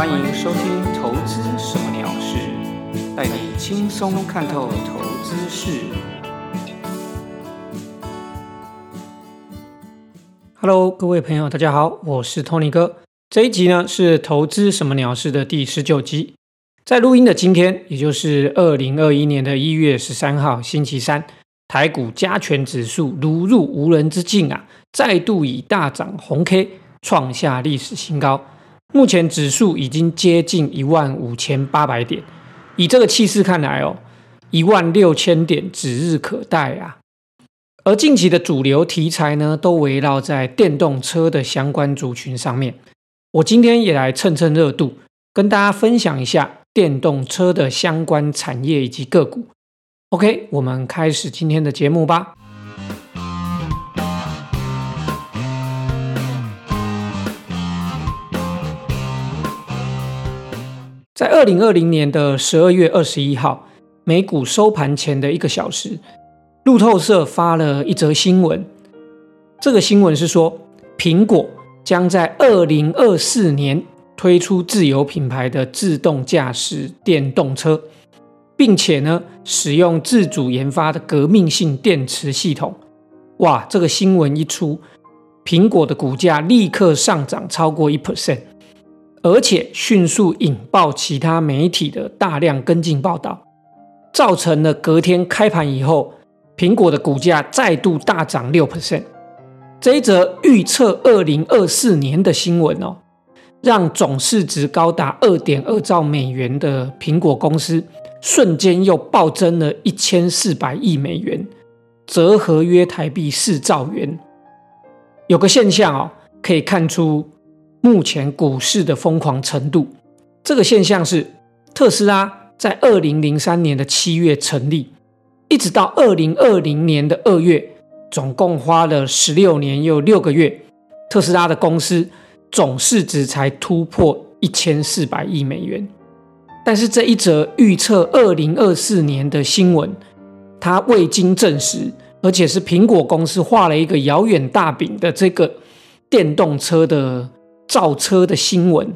欢迎收听《投资什么鸟事》，带你轻松看透投资事。Hello，各位朋友，大家好，我是 Tony 哥。这一集呢是《投资什么鸟事》的第十九集。在录音的今天，也就是二零二一年的一月十三号，星期三，台股加权指数如入无人之境啊，再度以大涨红 K 创下历史新高。目前指数已经接近一万五千八百点，以这个气势看来哦，一万六千点指日可待啊。而近期的主流题材呢，都围绕在电动车的相关族群上面。我今天也来蹭蹭热度，跟大家分享一下电动车的相关产业以及个股。OK，我们开始今天的节目吧。在二零二零年的十二月二十一号，美股收盘前的一个小时，路透社发了一则新闻。这个新闻是说，苹果将在二零二四年推出自有品牌的自动驾驶电动车，并且呢，使用自主研发的革命性电池系统。哇，这个新闻一出，苹果的股价立刻上涨超过一 percent。而且迅速引爆其他媒体的大量跟进报道，造成了隔天开盘以后，苹果的股价再度大涨六 percent。这一则预测二零二四年的新闻哦，让总市值高达二点二兆美元的苹果公司瞬间又暴增了一千四百亿美元，折合约台币四兆元。有个现象哦，可以看出。目前股市的疯狂程度，这个现象是特斯拉在二零零三年的七月成立，一直到二零二零年的二月，总共花了十六年又六个月，特斯拉的公司总市值才突破一千四百亿美元。但是这一则预测二零二四年的新闻，它未经证实，而且是苹果公司画了一个遥远大饼的这个电动车的。造车的新闻，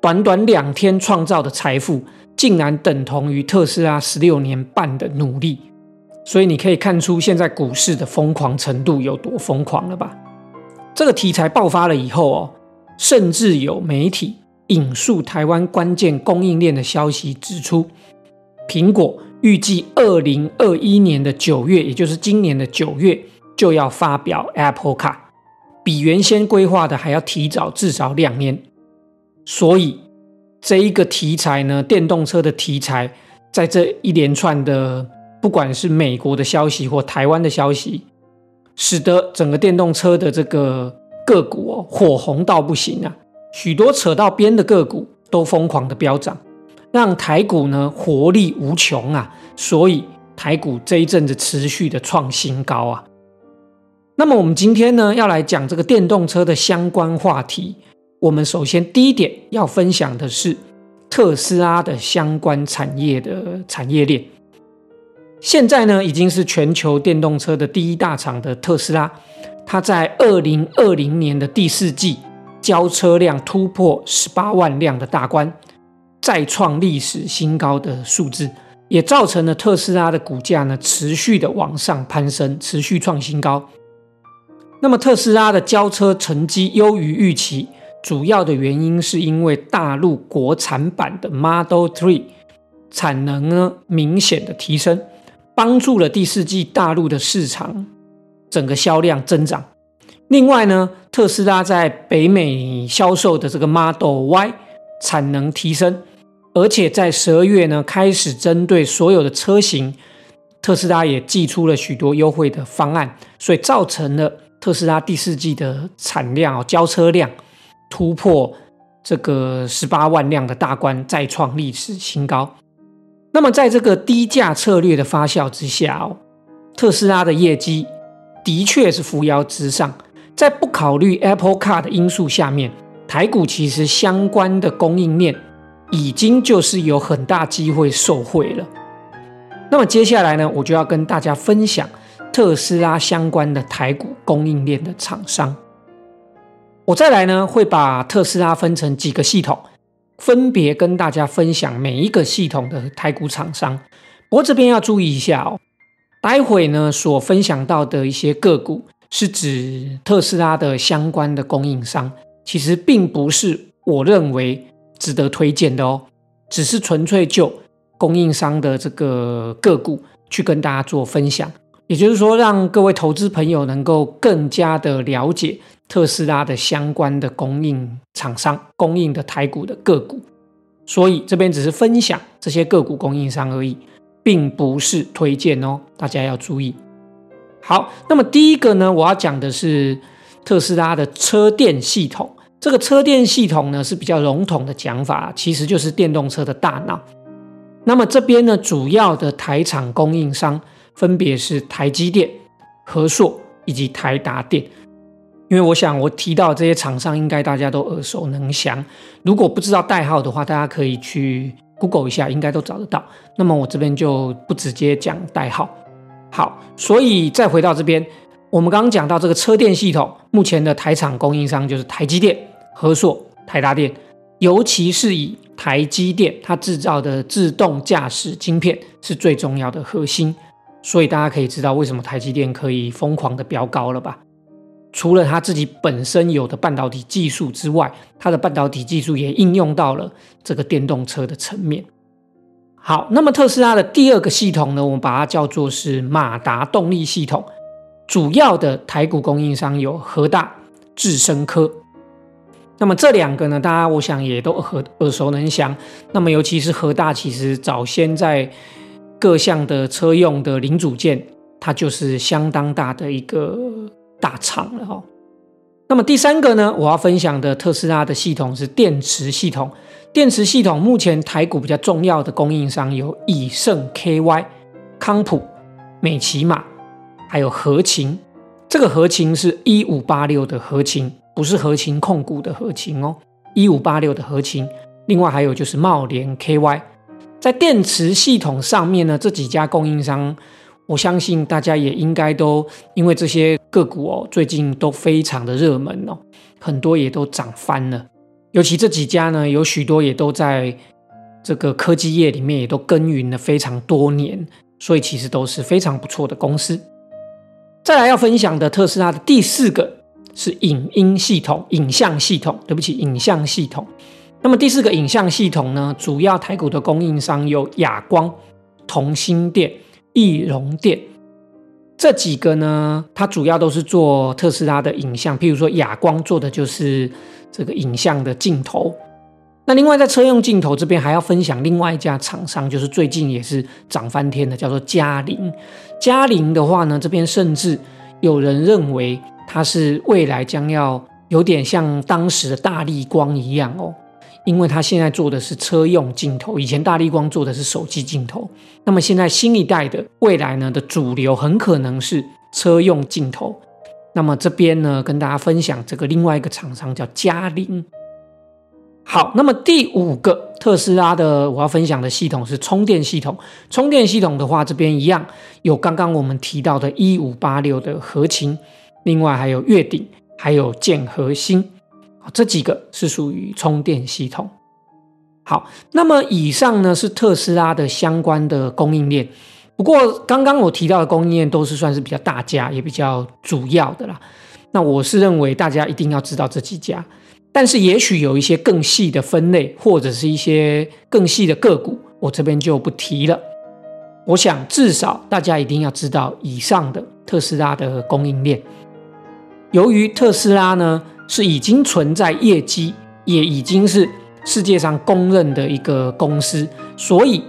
短短两天创造的财富，竟然等同于特斯拉十六年半的努力。所以你可以看出现在股市的疯狂程度有多疯狂了吧？这个题材爆发了以后哦，甚至有媒体引述台湾关键供应链的消息指出，苹果预计二零二一年的九月，也就是今年的九月就要发表 Apple Car。比原先规划的还要提早至少两年，所以这一个题材呢，电动车的题材，在这一连串的不管是美国的消息或台湾的消息，使得整个电动车的这个个股哦火红到不行啊，许多扯到边的个股都疯狂的飙涨，让台股呢活力无穷啊，所以台股这一阵子持续的创新高啊。那么我们今天呢，要来讲这个电动车的相关话题。我们首先第一点要分享的是特斯拉的相关产业的产业链。现在呢，已经是全球电动车的第一大厂的特斯拉，它在二零二零年的第四季交车量突破十八万辆的大关，再创历史新高的数字，也造成了特斯拉的股价呢持续的往上攀升，持续创新高。那么特斯拉的交车成绩优于预期，主要的原因是因为大陆国产版的 Model 3产能呢明显的提升，帮助了第四季大陆的市场整个销量增长。另外呢，特斯拉在北美销售的这个 Model Y 产能提升，而且在十二月呢开始针对所有的车型，特斯拉也寄出了许多优惠的方案，所以造成了。特斯拉第四季的产量哦，交车量突破这个十八万辆的大关，再创历史新高。那么，在这个低价策略的发酵之下哦，特斯拉的业绩的确是扶摇直上。在不考虑 Apple Car 的因素下面，台股其实相关的供应链已经就是有很大机会受惠了。那么接下来呢，我就要跟大家分享。特斯拉相关的台股供应链的厂商，我再来呢会把特斯拉分成几个系统。分别跟大家分享每一个系统的台股厂商。不过这边要注意一下哦，待会呢所分享到的一些个股是指特斯拉的相关的供应商，其实并不是我认为值得推荐的哦，只是纯粹就供应商的这个个股去跟大家做分享。也就是说，让各位投资朋友能够更加的了解特斯拉的相关的供应厂商、供应的台股的个股，所以这边只是分享这些个股供应商而已，并不是推荐哦，大家要注意。好，那么第一个呢，我要讲的是特斯拉的车电系统。这个车电系统呢是比较笼统的讲法，其实就是电动车的大脑。那么这边呢，主要的台厂供应商。分别是台积电、和硕以及台达电，因为我想我提到这些厂商，应该大家都耳熟能详。如果不知道代号的话，大家可以去 Google 一下，应该都找得到。那么我这边就不直接讲代号。好，所以再回到这边，我们刚刚讲到这个车电系统，目前的台厂供应商就是台积电、和硕、台达电，尤其是以台积电它制造的自动驾驶晶片是最重要的核心。所以大家可以知道为什么台积电可以疯狂的飙高了吧？除了它自己本身有的半导体技术之外，它的半导体技术也应用到了这个电动车的层面。好，那么特斯拉的第二个系统呢，我们把它叫做是马达动力系统。主要的台股供应商有和大、智深科。那么这两个呢，大家我想也都耳耳熟能详。那么尤其是和大，其实早先在各项的车用的零组件，它就是相当大的一个大厂了哈。那么第三个呢，我要分享的特斯拉的系统是电池系统。电池系统目前台股比较重要的供应商有以盛 KY、康普、美骑马，还有合勤。这个合勤是一五八六的合勤，不是合勤控股的合勤哦，一五八六的合勤。另外还有就是茂联 KY。在电池系统上面呢，这几家供应商，我相信大家也应该都因为这些个股哦，最近都非常的热门哦，很多也都涨翻了。尤其这几家呢，有许多也都在这个科技业里面也都耕耘了非常多年，所以其实都是非常不错的公司。再来要分享的特斯拉的第四个是影音系统、影像系统，对不起，影像系统。那么第四个影像系统呢，主要台股的供应商有亚光、同心电、易容电这几个呢，它主要都是做特斯拉的影像，譬如说亚光做的就是这个影像的镜头。那另外在车用镜头这边还要分享另外一家厂商，就是最近也是涨翻天的，叫做嘉陵。嘉陵的话呢，这边甚至有人认为它是未来将要有点像当时的大力光一样哦。因为它现在做的是车用镜头，以前大力光做的是手机镜头，那么现在新一代的未来呢的主流很可能是车用镜头。那么这边呢跟大家分享这个另外一个厂商叫嘉林。好，那么第五个特斯拉的我要分享的系统是充电系统。充电系统的话，这边一样有刚刚我们提到的一五八六的合情，另外还有月顶，还有剑核心。这几个是属于充电系统。好，那么以上呢是特斯拉的相关的供应链。不过刚刚我提到的供应链都是算是比较大家，也比较主要的啦。那我是认为大家一定要知道这几家，但是也许有一些更细的分类，或者是一些更细的个股，我这边就不提了。我想至少大家一定要知道以上的特斯拉的供应链。由于特斯拉呢。是已经存在业绩，也已经是世界上公认的一个公司，所以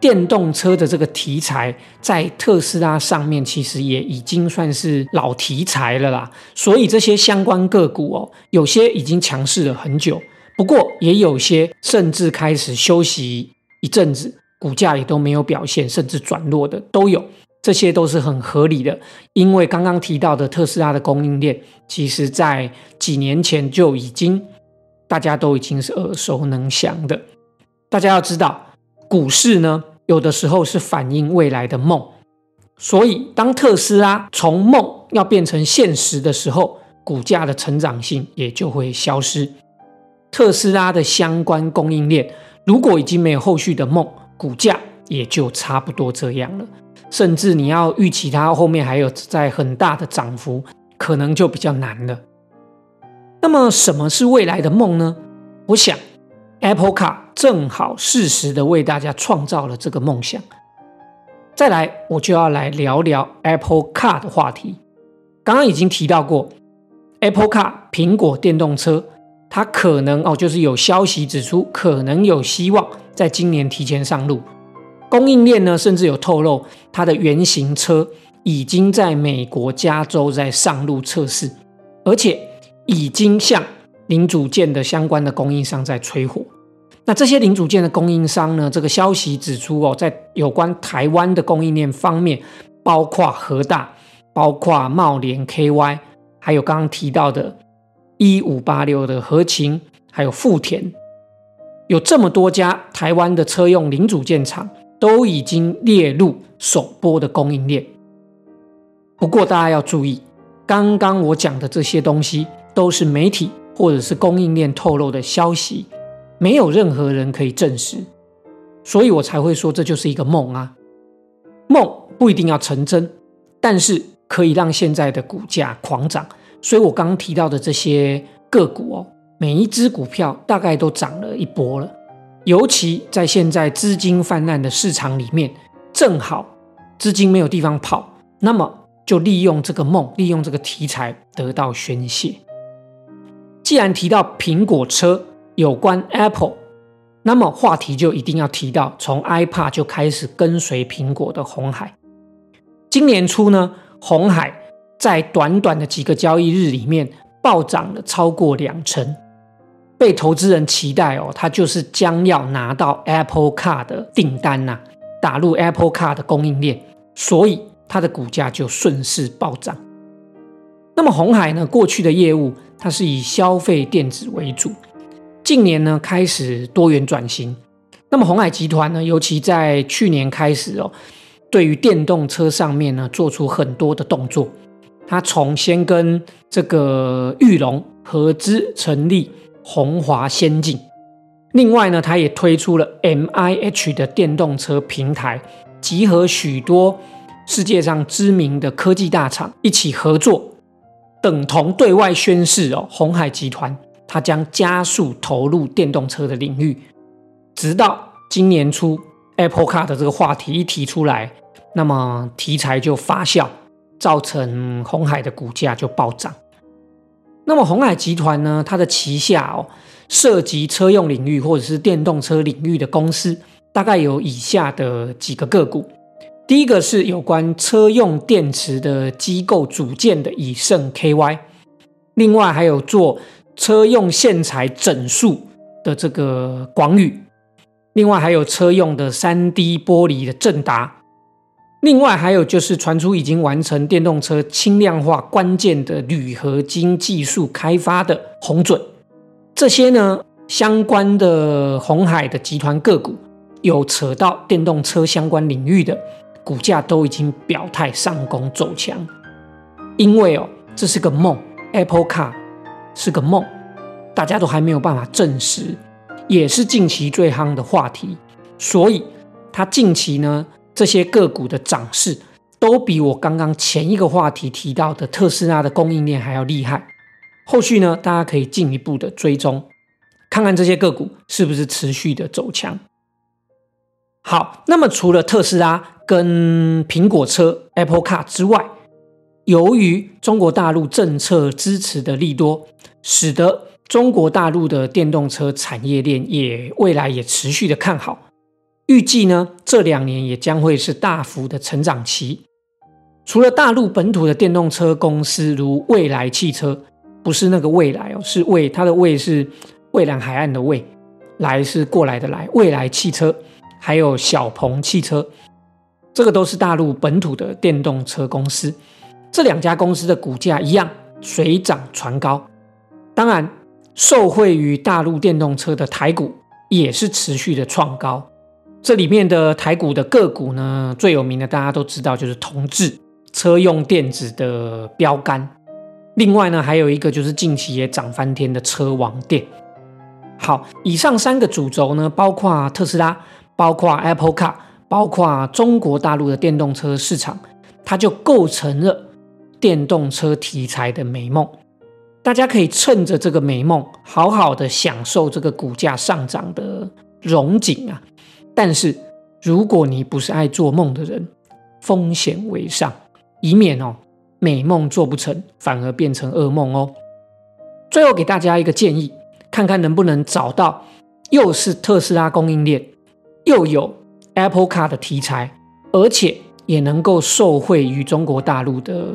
电动车的这个题材在特斯拉上面其实也已经算是老题材了啦。所以这些相关个股哦，有些已经强势了很久，不过也有些甚至开始休息一阵子，股价也都没有表现，甚至转弱的都有。这些都是很合理的，因为刚刚提到的特斯拉的供应链，其实在几年前就已经大家都已经是耳熟能详的。大家要知道，股市呢有的时候是反映未来的梦，所以当特斯拉从梦要变成现实的时候，股价的成长性也就会消失。特斯拉的相关供应链如果已经没有后续的梦，股价也就差不多这样了。甚至你要预期它后面还有在很大的涨幅，可能就比较难了。那么什么是未来的梦呢？我想，Apple Car 正好适时的为大家创造了这个梦想。再来，我就要来聊聊 Apple Car 的话题。刚刚已经提到过，Apple Car 苹果电动车，它可能哦，就是有消息指出，可能有希望在今年提前上路。供应链呢，甚至有透露，它的原型车已经在美国加州在上路测试，而且已经向零组件的相关的供应商在催货。那这些零组件的供应商呢？这个消息指出哦，在有关台湾的供应链方面，包括和大、包括茂联 KY，还有刚刚提到的一五八六的和勤，还有富田，有这么多家台湾的车用零组件厂都已经列入首波的供应链。不过大家要注意，刚刚我讲的这些东西都是媒体或者是供应链透露的消息。没有任何人可以证实，所以我才会说这就是一个梦啊。梦不一定要成真，但是可以让现在的股价狂涨。所以我刚刚提到的这些个股哦，每一只股票大概都涨了一波了。尤其在现在资金泛滥的市场里面，正好资金没有地方跑，那么就利用这个梦，利用这个题材得到宣泄。既然提到苹果车。有关 Apple，那么话题就一定要提到从 iPad 就开始跟随苹果的红海。今年初呢，红海在短短的几个交易日里面暴涨了超过两成，被投资人期待哦，它就是将要拿到 Apple Car 的订单呐，打入 Apple Car 的供应链，所以它的股价就顺势暴涨。那么红海呢，过去的业务它是以消费电子为主。近年呢开始多元转型，那么红海集团呢，尤其在去年开始哦，对于电动车上面呢做出很多的动作。他从先跟这个玉龙合资成立红华先进，另外呢，他也推出了 M I H 的电动车平台，集合许多世界上知名的科技大厂一起合作，等同对外宣示哦，红海集团。它将加速投入电动车的领域，直到今年初，Apple Car 的这个话题一提出来，那么题材就发酵，造成红海的股价就暴涨。那么红海集团呢，它的旗下哦，涉及车用领域或者是电动车领域的公司，大概有以下的几个个股。第一个是有关车用电池的机构组件的以盛 KY，另外还有做。车用线材整数的这个广宇，另外还有车用的三 D 玻璃的正达，另外还有就是传出已经完成电动车轻量化关键的铝合金技术开发的红准，这些呢相关的红海的集团个股有扯到电动车相关领域的股价都已经表态上攻走强，因为哦这是个梦，Apple Car。是个梦，大家都还没有办法证实，也是近期最夯的话题。所以，它近期呢这些个股的涨势，都比我刚刚前一个话题提到的特斯拉的供应链还要厉害。后续呢，大家可以进一步的追踪，看看这些个股是不是持续的走强。好，那么除了特斯拉跟苹果车 Apple Car 之外，由于中国大陆政策支持的利多，使得中国大陆的电动车产业链也未来也持续的看好。预计呢，这两年也将会是大幅的成长期。除了大陆本土的电动车公司，如蔚来汽车，不是那个未来哦，是蔚，它的蔚是蔚蓝海岸的蔚，来是过来的来。蔚来汽车，还有小鹏汽车，这个都是大陆本土的电动车公司。这两家公司的股价一样水涨船高，当然受惠于大陆电动车的台股也是持续的创高。这里面的台股的个股呢，最有名的大家都知道就是同志车用电子的标杆。另外呢，还有一个就是近期也涨翻天的车王电。好，以上三个主轴呢，包括特斯拉，包括 Apple Car，包括中国大陆的电动车市场，它就构成了电动车题材的美梦。大家可以趁着这个美梦，好好的享受这个股价上涨的荣景啊！但是，如果你不是爱做梦的人，风险为上，以免哦美梦做不成，反而变成噩梦哦。最后给大家一个建议。看看能不能找到又是特斯拉供应链，又有 Apple Car 的题材，而且也能够受惠于中国大陆的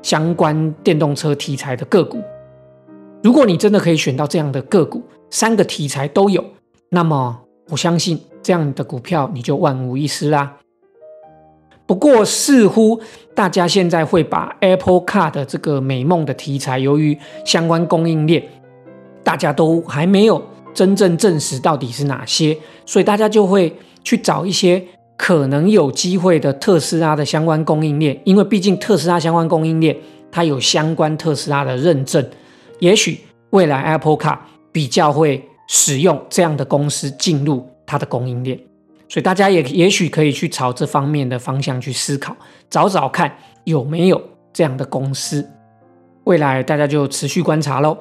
相关电动车题材的个股。如果你真的可以选到这样的个股，三个题材都有，那么我相信这样的股票你就万无一失啦。不过似乎大家现在会把 Apple Car 的这个美梦的题材，由于相关供应链。大家都还没有真正证实到底是哪些，所以大家就会去找一些可能有机会的特斯拉的相关供应链，因为毕竟特斯拉相关供应链它有相关特斯拉的认证，也许未来 Apple Car 比较会使用这样的公司进入它的供应链，所以大家也也许可以去朝这方面的方向去思考，找找看有没有这样的公司，未来大家就持续观察喽。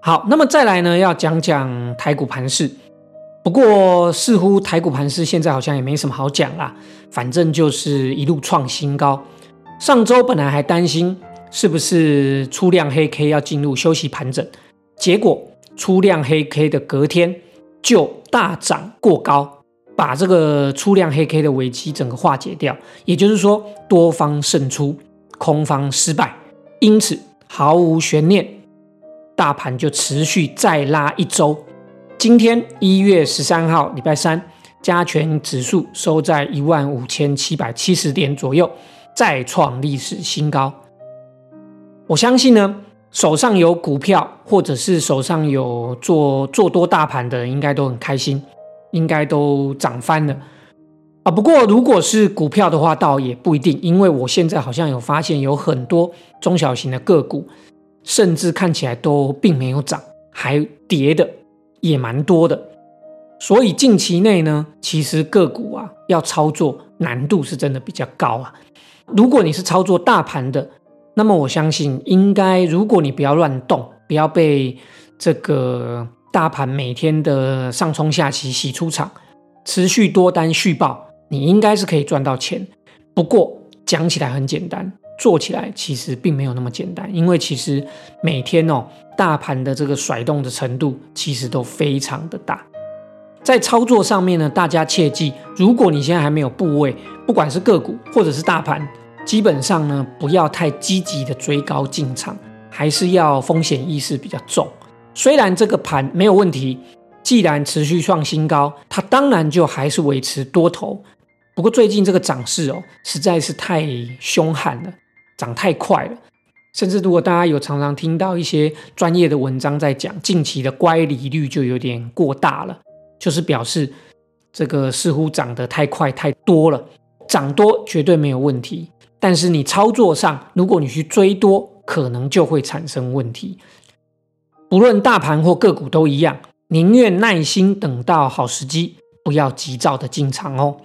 好，那么再来呢，要讲讲台股盘势。不过，似乎台股盘势现在好像也没什么好讲啦，反正就是一路创新高。上周本来还担心是不是出量黑 K 要进入休息盘整，结果出量黑 K 的隔天就大涨过高，把这个出量黑 K 的危机整个化解掉。也就是说，多方胜出，空方失败，因此毫无悬念。大盘就持续再拉一周，今天一月十三号，礼拜三，加权指数收在一万五千七百七十点左右，再创历史新高。我相信呢，手上有股票或者是手上有做做多大盘的人，应该都很开心，应该都涨翻了啊。不过如果是股票的话，倒也不一定，因为我现在好像有发现有很多中小型的个股。甚至看起来都并没有涨，还跌的也蛮多的。所以近期内呢，其实个股啊要操作难度是真的比较高啊。如果你是操作大盘的，那么我相信应该，如果你不要乱动，不要被这个大盘每天的上冲下起洗出场，持续多单续报，你应该是可以赚到钱。不过讲起来很简单。做起来其实并没有那么简单，因为其实每天哦，大盘的这个甩动的程度其实都非常的大。在操作上面呢，大家切记，如果你现在还没有部位，不管是个股或者是大盘，基本上呢不要太积极的追高进场，还是要风险意识比较重。虽然这个盘没有问题，既然持续创新高，它当然就还是维持多头。不过最近这个涨势哦，实在是太凶悍了。涨太快了，甚至如果大家有常常听到一些专业的文章在讲，近期的乖离率就有点过大了，就是表示这个似乎涨得太快太多了。涨多绝对没有问题，但是你操作上，如果你去追多，可能就会产生问题。不论大盘或个股都一样，宁愿耐心等到好时机，不要急躁的进场哦。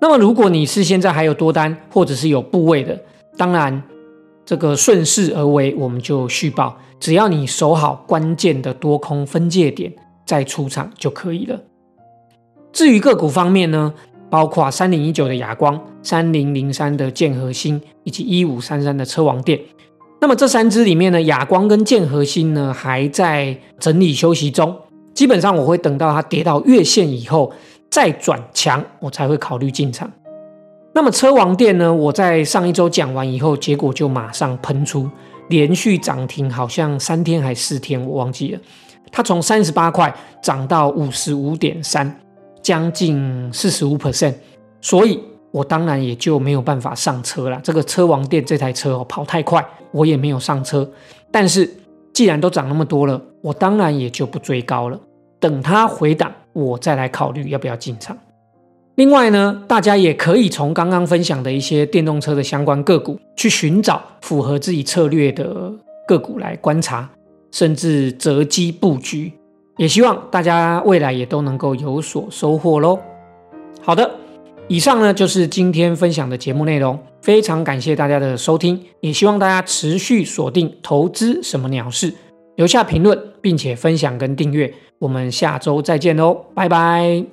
那么，如果你是现在还有多单，或者是有部位的，当然这个顺势而为，我们就续报。只要你守好关键的多空分界点，再出场就可以了。至于个股方面呢，包括三零一九的亚光、三零零三的建和新以及一五三三的车王店。那么这三只里面呢，亚光跟建和新呢还在整理休息中，基本上我会等到它跌到月线以后。再转强，我才会考虑进场。那么车王店呢？我在上一周讲完以后，结果就马上喷出，连续涨停，好像三天还四天，我忘记了。它从三十八块涨到五十五点三，将近四十五 percent。所以我当然也就没有办法上车了。这个车王店这台车哦跑太快，我也没有上车。但是既然都涨那么多了，我当然也就不追高了，等它回档。我再来考虑要不要进场。另外呢，大家也可以从刚刚分享的一些电动车的相关个股，去寻找符合自己策略的个股来观察，甚至择机布局。也希望大家未来也都能够有所收获喽。好的，以上呢就是今天分享的节目内容，非常感谢大家的收听，也希望大家持续锁定投资什么鸟事，留下评论，并且分享跟订阅。我们下周再见喽，拜拜。